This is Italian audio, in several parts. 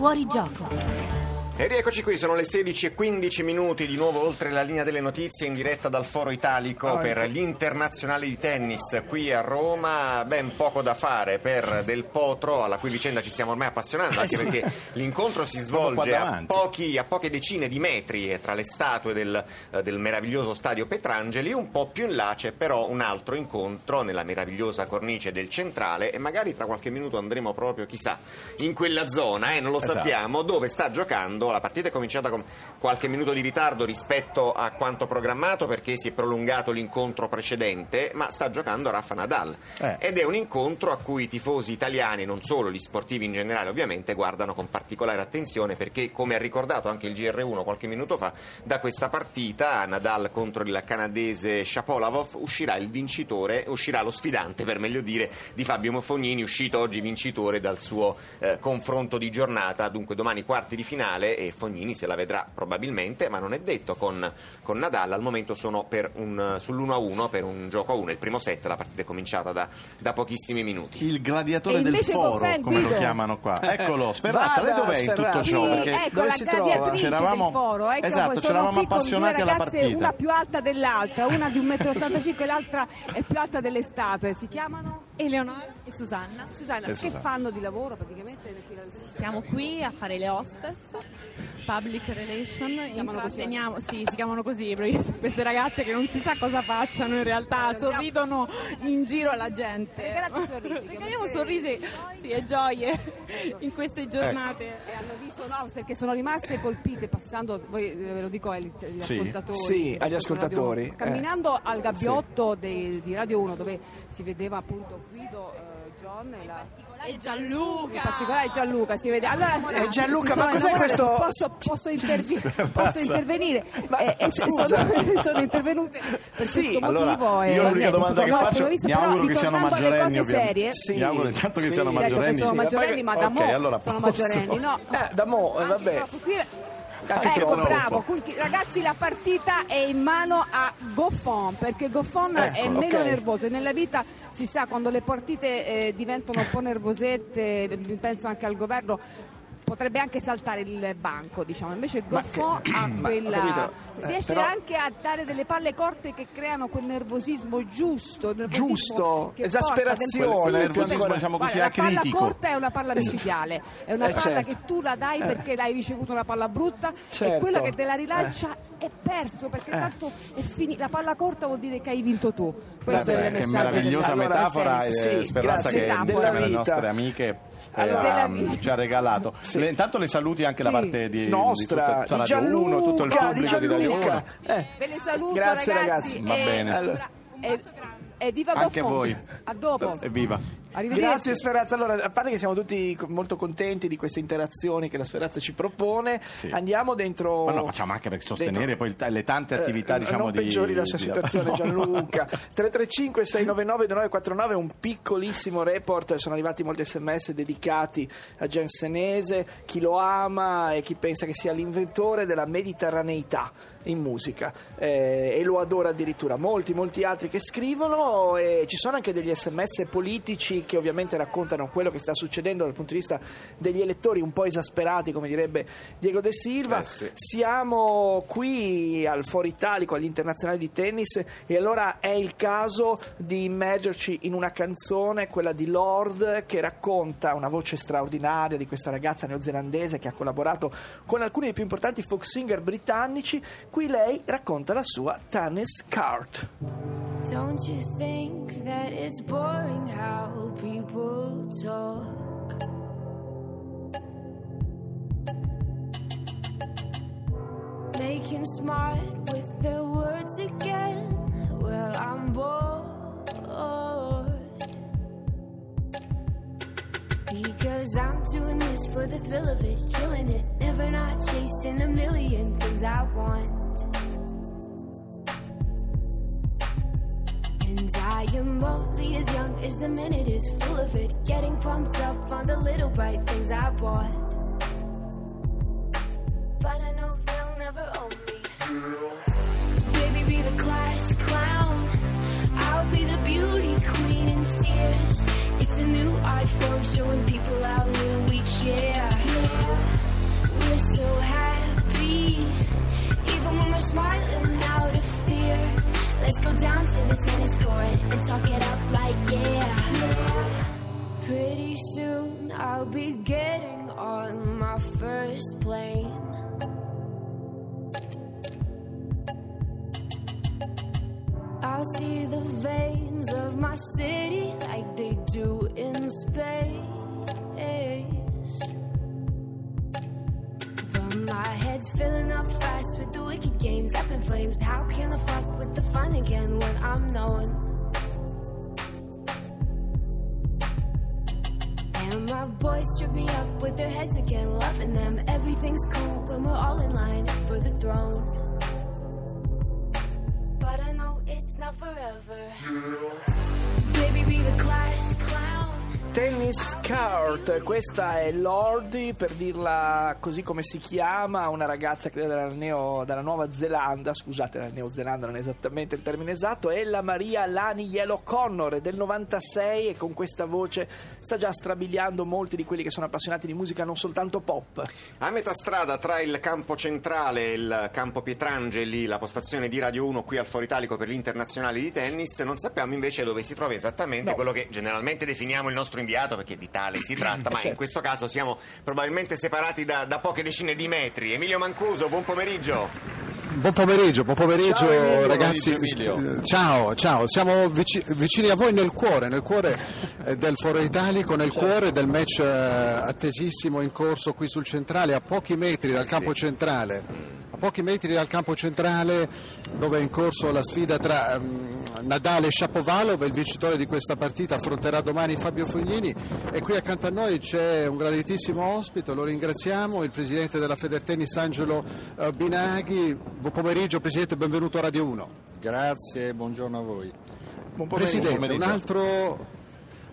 Fuori gioco. E rieccoci qui, sono le 16 e 15 minuti, di nuovo oltre la linea delle notizie in diretta dal Foro Italico per gli internazionali di tennis qui a Roma. Ben poco da fare per Del Potro, alla cui vicenda ci stiamo ormai appassionando, anche perché l'incontro si svolge a, pochi, a, poche decine di metri tra le statue del, eh, del meraviglioso stadio Petrangeli. Un po' più in là c'è però un altro incontro nella meravigliosa cornice del centrale e magari tra qualche minuto andremo proprio, chissà, in quella zona, eh, non lo esatto. sappiamo, dove sta giocando la partita è cominciata con qualche minuto di ritardo rispetto a quanto programmato perché si è prolungato l'incontro precedente, ma sta giocando Rafa Nadal. Eh. Ed è un incontro a cui i tifosi italiani, non solo gli sportivi in generale ovviamente, guardano con particolare attenzione perché, come ha ricordato anche il GR1 qualche minuto fa, da questa partita Nadal contro il canadese Shapovalov uscirà il vincitore, uscirà lo sfidante per meglio dire di Fabio Mofognini, uscito oggi vincitore dal suo eh, confronto di giornata, dunque domani quarti di finale e Fognini se la vedrà probabilmente, ma non è detto con, con Nadal. Al momento sono un, sull'1-1 per un gioco a 1. Il primo set, la partita è cominciata da, da pochissimi minuti. Il gladiatore del foro, come lo chiamano qua. Eccolo, Sferrazza, lei dov'è in tutto ciò? Sì, Perché ecco, la gladiatrice c'eravamo, del foro. Ecco, esatto, c'eravamo appassionati alla partita. Una più alta dell'altra, una di 1,85 m e l'altra è più alta delle statue. Si chiamano? Eleonora Susanna. Susanna, e che Susanna. fanno di lavoro praticamente? Siamo qui a fare le hostess public relation intratteniamo, sì, si chiamano così queste ragazze che non si sa cosa facciano in realtà sorridono in giro alla gente regalate sorrisi regaliamo sorrisi sì, e gioie in queste giornate ecco. e hanno visto no perché sono rimaste colpite passando voi ve lo dico agli, sì. ascoltatori sì, agli ascoltatori Radio, camminando eh. al gabbiotto sì. dei, di Radio 1 dove si vedeva appunto Guido eh, John e la e Gianluca. In particolare Gianluca, si vede. Allora, eh, Gianluca, ma cos'è questo? Posso, posso, intervi- posso intervenire? Ma, eh, eh sono, sono, intervenute per sì, questo allora, motivo. Io l'unica domanda che faccio, mi auguro che siano maggiorenni, Serie, sì, mi auguro intanto che sì, siano maggiorenni. Sono maggiorenni, ma da mo sono maggiorenni, no? Eh, da mo, vabbè. Ecco, bravo. Quindi, ragazzi, la partita è in mano a Goffon perché Goffon ecco, è meno okay. nervoso. Nella vita si sa quando le partite eh, diventano un po' nervosette, penso anche al governo, potrebbe anche saltare il banco, diciamo. Invece Goffon ha quella. Eh, riesce però... anche a dare delle palle corte che creano quel nervosismo giusto. Nervosismo giusto, esasperazione. Del nervosismo, diciamo così, Guarda, la palla corta è una palla micidiale, è una eh, palla certo. che tu la dai eh. perché l'hai ricevuto una palla brutta certo. e quello che te la rilancia eh. È perso perché eh. tanto è fini- la palla corta vuol dire che hai vinto tu. Questo Beh, è il che meravigliosa allora, metafora, eh, sì, Speranza che insieme alle nostre amiche allora, um, ci ha regalato. Sì. Le, intanto le saluti anche sì. da parte di, Nostra, di tutta, tutta di Radio 1, tutto il pubblico di, di Radio 1. Eh. Ve le saluto Grazie ragazzi. ragazzi. Va bene. Allora, e, e viva Anche Goffon. voi. A dopo. Evviva. Grazie Speranza. Allora, a parte che siamo tutti molto contenti di queste interazioni che la Speranza ci propone, sì. andiamo dentro. Ma no, facciamo anche per sostenere dentro, poi le tante attività, eh, diciamo, non di. peggiori la sua di... situazione, Gianluca. 335 699 2949 un piccolissimo report. Sono arrivati molti sms dedicati a Gensenese, chi lo ama e chi pensa che sia l'inventore della mediterraneità in musica eh, e lo adora addirittura molti molti altri che scrivono e ci sono anche degli sms politici che ovviamente raccontano quello che sta succedendo dal punto di vista degli elettori un po' esasperati come direbbe Diego De Silva eh sì. siamo qui al Foro Italico agli internazionali di tennis e allora è il caso di immergerci in una canzone quella di Lord che racconta una voce straordinaria di questa ragazza neozelandese che ha collaborato con alcuni dei più importanti folk singer britannici Qui lei racconta la sua tennis card. Don't you think that it's boring how people talk? Making smart with their words again. Well, I'm bored. Because I'm doing this for the thrill of it, killing it. Never not chasing a million things I want. You're only as young as the minute is full of it. Getting pumped up on the little bright things I bought. But I know they'll never own me. Baby, be the class clown. I'll be the beauty queen in tears. It's a new iPhone showing people how little we care. We're so happy, even when we're smiling. Let's go down to the tennis court and talk it up like yeah. Pretty soon I'll be getting on my first plane. I'll see the veins of my city like they do in space. Head's filling up fast with the wicked games up in flames. How can I fuck with the fun again when I'm known? And my boys strip me up with their heads again, loving them. Everything's cool when we're all in line for the throne. But I know it's not forever. Tennis Court, questa è Lordi per dirla così come si chiama, una ragazza credo dalla, Neo, dalla Nuova Zelanda, scusate la Neozelanda non è esattamente il termine esatto, è la Maria Lani Yellow Connor del 96 e con questa voce sta già strabiliando molti di quelli che sono appassionati di musica non soltanto pop. A metà strada tra il campo centrale e il campo Pietrangeli, la postazione di Radio 1 qui al Foro Italico per l'Internazionale di Tennis, non sappiamo invece dove si trova esattamente No. quello che generalmente definiamo il nostro inviato perché di tale si tratta, ma in certo. questo caso siamo probabilmente separati da, da poche decine di metri. Emilio Mancuso, buon pomeriggio. Buon pomeriggio, buon pomeriggio Ciao, Emilio. ragazzi. Pomeriggio. Eh, Ciao, ciao, siamo vici- vicini a voi nel cuore, nel cuore eh, del Foro Italico, nel cuore del match eh, attesissimo in corso qui sul centrale, a pochi metri dal Eh, campo sì. centrale. Pochi metri dal campo centrale dove è in corso la sfida tra ehm, Nadal e Shapovalov, il vincitore di questa partita affronterà domani Fabio Fognini e qui accanto a noi c'è un graditissimo ospite, lo ringraziamo, il presidente della Federtennis Angelo eh, Binaghi. Buon pomeriggio Presidente, benvenuto a Radio 1. Grazie, buongiorno a voi. Buon pomeriggio. Presidente, un altro,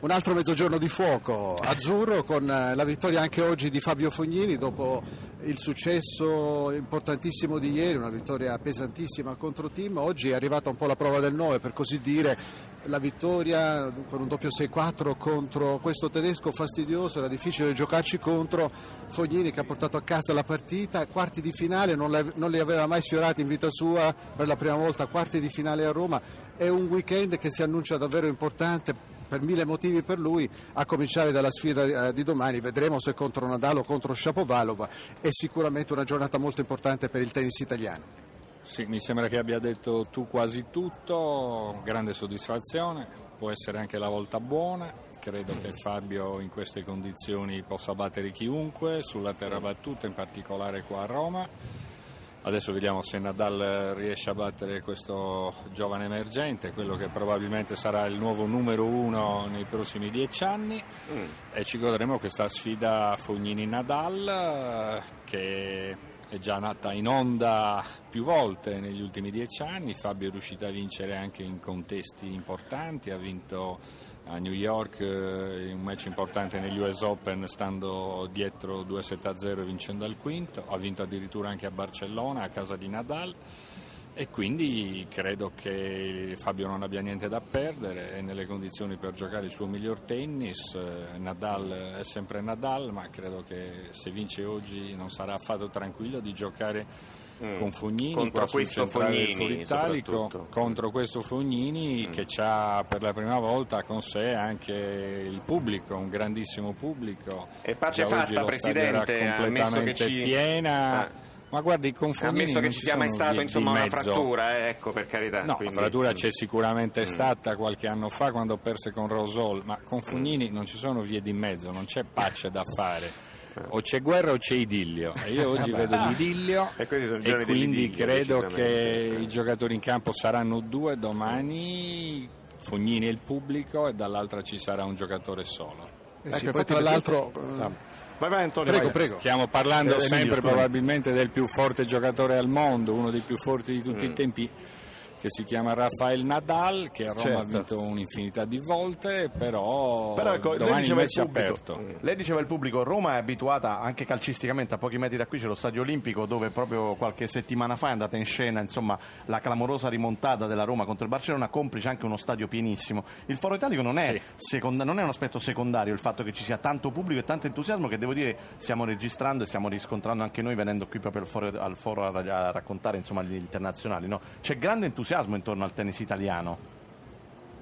un altro mezzogiorno di fuoco azzurro con eh, la vittoria anche oggi di Fabio Fognini dopo il successo importantissimo di ieri, una vittoria pesantissima contro Team. Oggi è arrivata un po' la prova del 9, per così dire, la vittoria con un doppio 6-4 contro questo tedesco fastidioso, era difficile giocarci contro Fognini che ha portato a casa la partita, quarti di finale, non, non li aveva mai sfiorati in vita sua per la prima volta, quarti di finale a Roma, è un weekend che si annuncia davvero importante per mille motivi per lui, a cominciare dalla sfida eh, di domani, vedremo se contro Nadal o contro Shapovalov, è sicuramente una giornata molto importante per il tennis italiano. Sì, mi sembra che abbia detto tu quasi tutto, grande soddisfazione, può essere anche la volta buona, credo che Fabio in queste condizioni possa battere chiunque sulla terra battuta, in particolare qua a Roma. Adesso vediamo se Nadal riesce a battere questo giovane emergente, quello che probabilmente sarà il nuovo numero uno nei prossimi dieci anni. E ci godremo questa sfida Fognini-Nadal che è già nata in onda più volte negli ultimi dieci anni, Fabio è riuscito a vincere anche in contesti importanti, ha vinto a New York eh, in un match importante negli US Open stando dietro 2-7-0 e vincendo al quinto, ha vinto addirittura anche a Barcellona a casa di Nadal. E quindi credo che Fabio non abbia niente da perdere, è nelle condizioni per giocare il suo miglior tennis, eh, Nadal è sempre Nadal, ma credo che se vince oggi non sarà affatto tranquillo di giocare con Fognini Contro questo Fognini, contro questo Fognini che ha per la prima volta con sé anche il pubblico, un grandissimo pubblico. E pace Già fatta, Presidente, ammesso che ci... piena. Ah. Ma guardi, con Fognini Ammesso che ci sia mai stata una frattura, eh, ecco per carità. No, quindi- la frattura mm. c'è sicuramente stata qualche anno fa quando perse con Rosol, ma con Fognini non ci sono vie di mezzo, non c'è pace da fare. O c'è guerra o c'è idillio. E io oggi vedo l'idillio E questi sono i e quindi credo che i giocatori in campo saranno due domani, Fognini e il pubblico, e dall'altra ci sarà un giocatore solo. Eh sì, Ecco, poi infatti, tra l'altro... eh. Vai, vai Antonio. Prego, vai. prego. Stiamo parlando Eh, sempre scusami. probabilmente del più forte giocatore al mondo, uno dei più forti di Mm. tutti i tempi, che si chiama Rafael Nadal, che a Roma Certo. ha vinto un'infinità di volte, però, Però ecco, lei domani il diceva, il pubblico, aperto. lei diceva il pubblico, Roma è abituata anche calcisticamente, a pochi metri da qui c'è lo stadio olimpico dove proprio qualche settimana fa è andata in scena insomma, la clamorosa rimontata della Roma contro il Barcellona, complice anche uno stadio pienissimo. Il Foro Italico non è, Sì. seconda- non è un aspetto secondario il fatto che ci sia tanto pubblico e tanto entusiasmo che devo dire stiamo registrando e stiamo riscontrando anche noi venendo qui proprio al Foro, al foro a, a raccontare insomma, gli internazionali. no? C'è grande entusiasmo intorno al tennis italiano.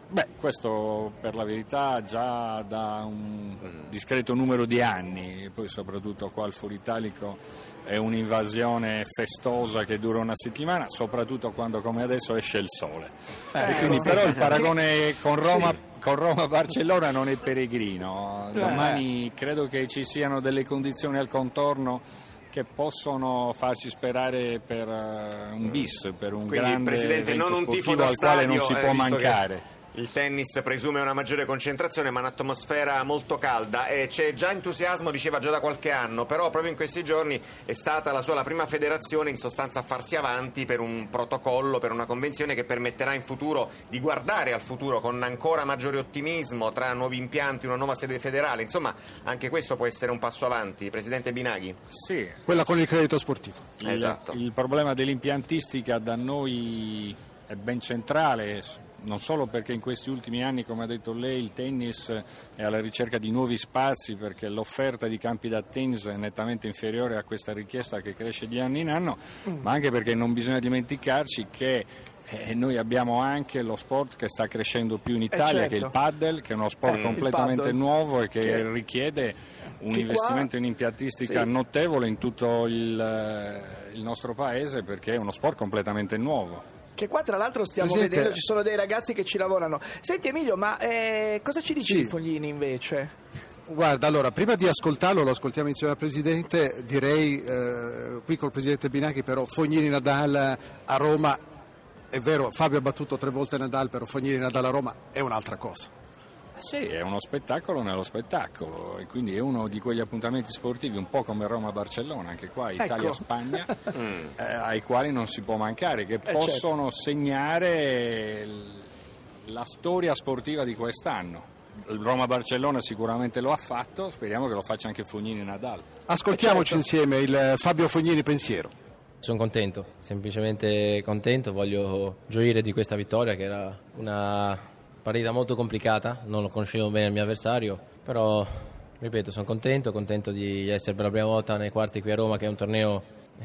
Beh, questo per la verità già da un discreto numero di anni, poi soprattutto qua al Foro Italico è un'invasione festosa che dura una settimana, soprattutto quando come adesso esce il sole. E quindi, sì. però il paragone con Roma, con Roma-Barcellona non è peregrino. Domani credo che ci siano delle condizioni al contorno che possono farci sperare per eh, un bis, per un Quindi, grande Presidente, non un tifo da al quale non stadio, si eh, può visto che- mancare. Il tennis presume una maggiore concentrazione, ma un'atmosfera molto calda e c'è già entusiasmo, diceva già da qualche anno, però proprio in questi giorni è stata la sua la prima federazione in sostanza a farsi avanti per un protocollo, per una convenzione che permetterà in futuro di guardare al futuro con ancora maggiore ottimismo tra nuovi impianti, una nuova sede federale. Insomma, anche questo può essere un passo avanti. Presidente Binaghi? Sì, Quella con il credito sportivo. Il, Esatto. il problema dell'impiantistica da noi è ben centrale, non solo perché in questi ultimi anni, come ha detto lei, il tennis è alla ricerca di nuovi spazi perché l'offerta di campi da tennis è nettamente inferiore a questa richiesta che cresce di anno in anno, ma anche perché non bisogna dimenticarci che eh, noi abbiamo anche lo sport che sta crescendo più in Italia, che è il certo. paddle, che è uno sport Eh, completamente nuovo e che Che- richiede un che investimento qua- in impiantistica Sì. notevole in tutto il, eh, il nostro paese perché è uno sport completamente nuovo. Che qua tra l'altro stiamo Presidente- vedendo, ci sono dei ragazzi che ci lavorano. Senti Emilio, ma eh, cosa ci dici Sì. di Foglini invece? Guarda, allora, prima di ascoltarlo, lo ascoltiamo insieme al Presidente, direi eh, qui col Presidente Binacchi però Fognini Nadal a Roma, è vero, Fabio ha battuto tre volte Nadal, però Fognini Nadal a Roma è un'altra cosa. Sì, è uno spettacolo nello spettacolo e quindi è uno di quegli appuntamenti sportivi un po' come Roma-Barcellona, anche qua Italia-Spagna, eh, ai quali non si può mancare, che possono segnare l- la storia sportiva di quest'anno. Roma-Barcellona sicuramente lo ha fatto, speriamo che lo faccia anche Fognini-Nadal. Ascoltiamoci insieme il eh, Fabio Fognini pensiero. Sono contento, semplicemente contento, voglio gioire di questa vittoria che era una partita molto complicata, non lo conoscevo bene il mio avversario, però ripeto sono contento, contento di essere per la prima volta nei quarti qui a Roma che è un torneo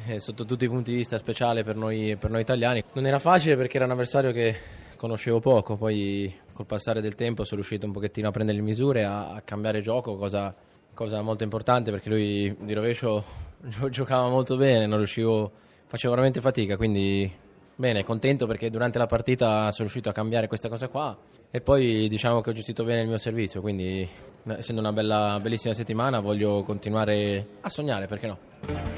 eh, sotto tutti i punti di vista speciale per noi, per noi italiani. Non era facile perché era un avversario che conoscevo poco, poi col passare del tempo sono riuscito un pochettino a prendere le misure, a, a cambiare gioco, cosa, cosa molto importante perché lui di rovescio gio- giocava molto bene, non riuscivo, facevo veramente fatica, quindi bene, contento perché durante la partita sono riuscito a cambiare questa cosa qua e poi diciamo che ho gestito bene il mio servizio, quindi essendo una bella, bellissima settimana voglio continuare a sognare, perché no?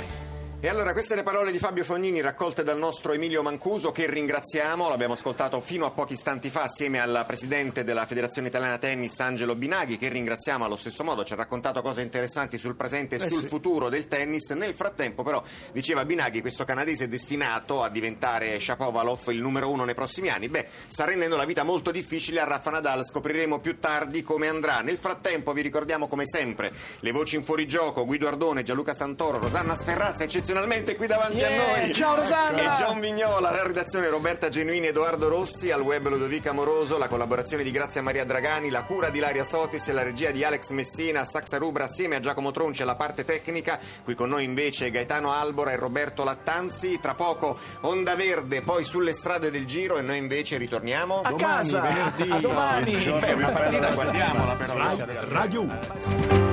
E allora queste le parole di Fabio Fognini raccolte dal nostro Emilio Mancuso che ringraziamo, l'abbiamo ascoltato fino a pochi istanti fa assieme al presidente della Federazione Italiana Tennis Angelo Binaghi che ringraziamo allo stesso modo, ci ha raccontato cose interessanti sul presente e sul futuro del tennis. Nel frattempo però, diceva Binaghi, questo canadese è destinato a diventare Shapovalov il numero uno nei prossimi anni. Beh, sta rendendo la vita molto difficile a Rafa Nadal, scopriremo più tardi come andrà. Nel frattempo vi ricordiamo come sempre le voci in fuorigioco, Guido Ardone, Gianluca Santoro, Rosanna Sferrazza, eccezionalmente qui davanti Yeah, a noi. ciao Rosanna! E John Vignola, la redazione Roberta Genuini, Edoardo Rossi, al web Ludovica Moroso, la collaborazione di Grazia Maria Dragani, la cura di Laria Sotis e la regia di Alex Messina, Saxa Rubra assieme a Giacomo Tronci alla parte tecnica. Qui con noi invece Gaetano Albora e Roberto Lattanzi. Tra poco Onda Verde, poi sulle strade del giro e noi invece ritorniamo A casa! A domani! Beh, una partita guardiamola però. Radio 1.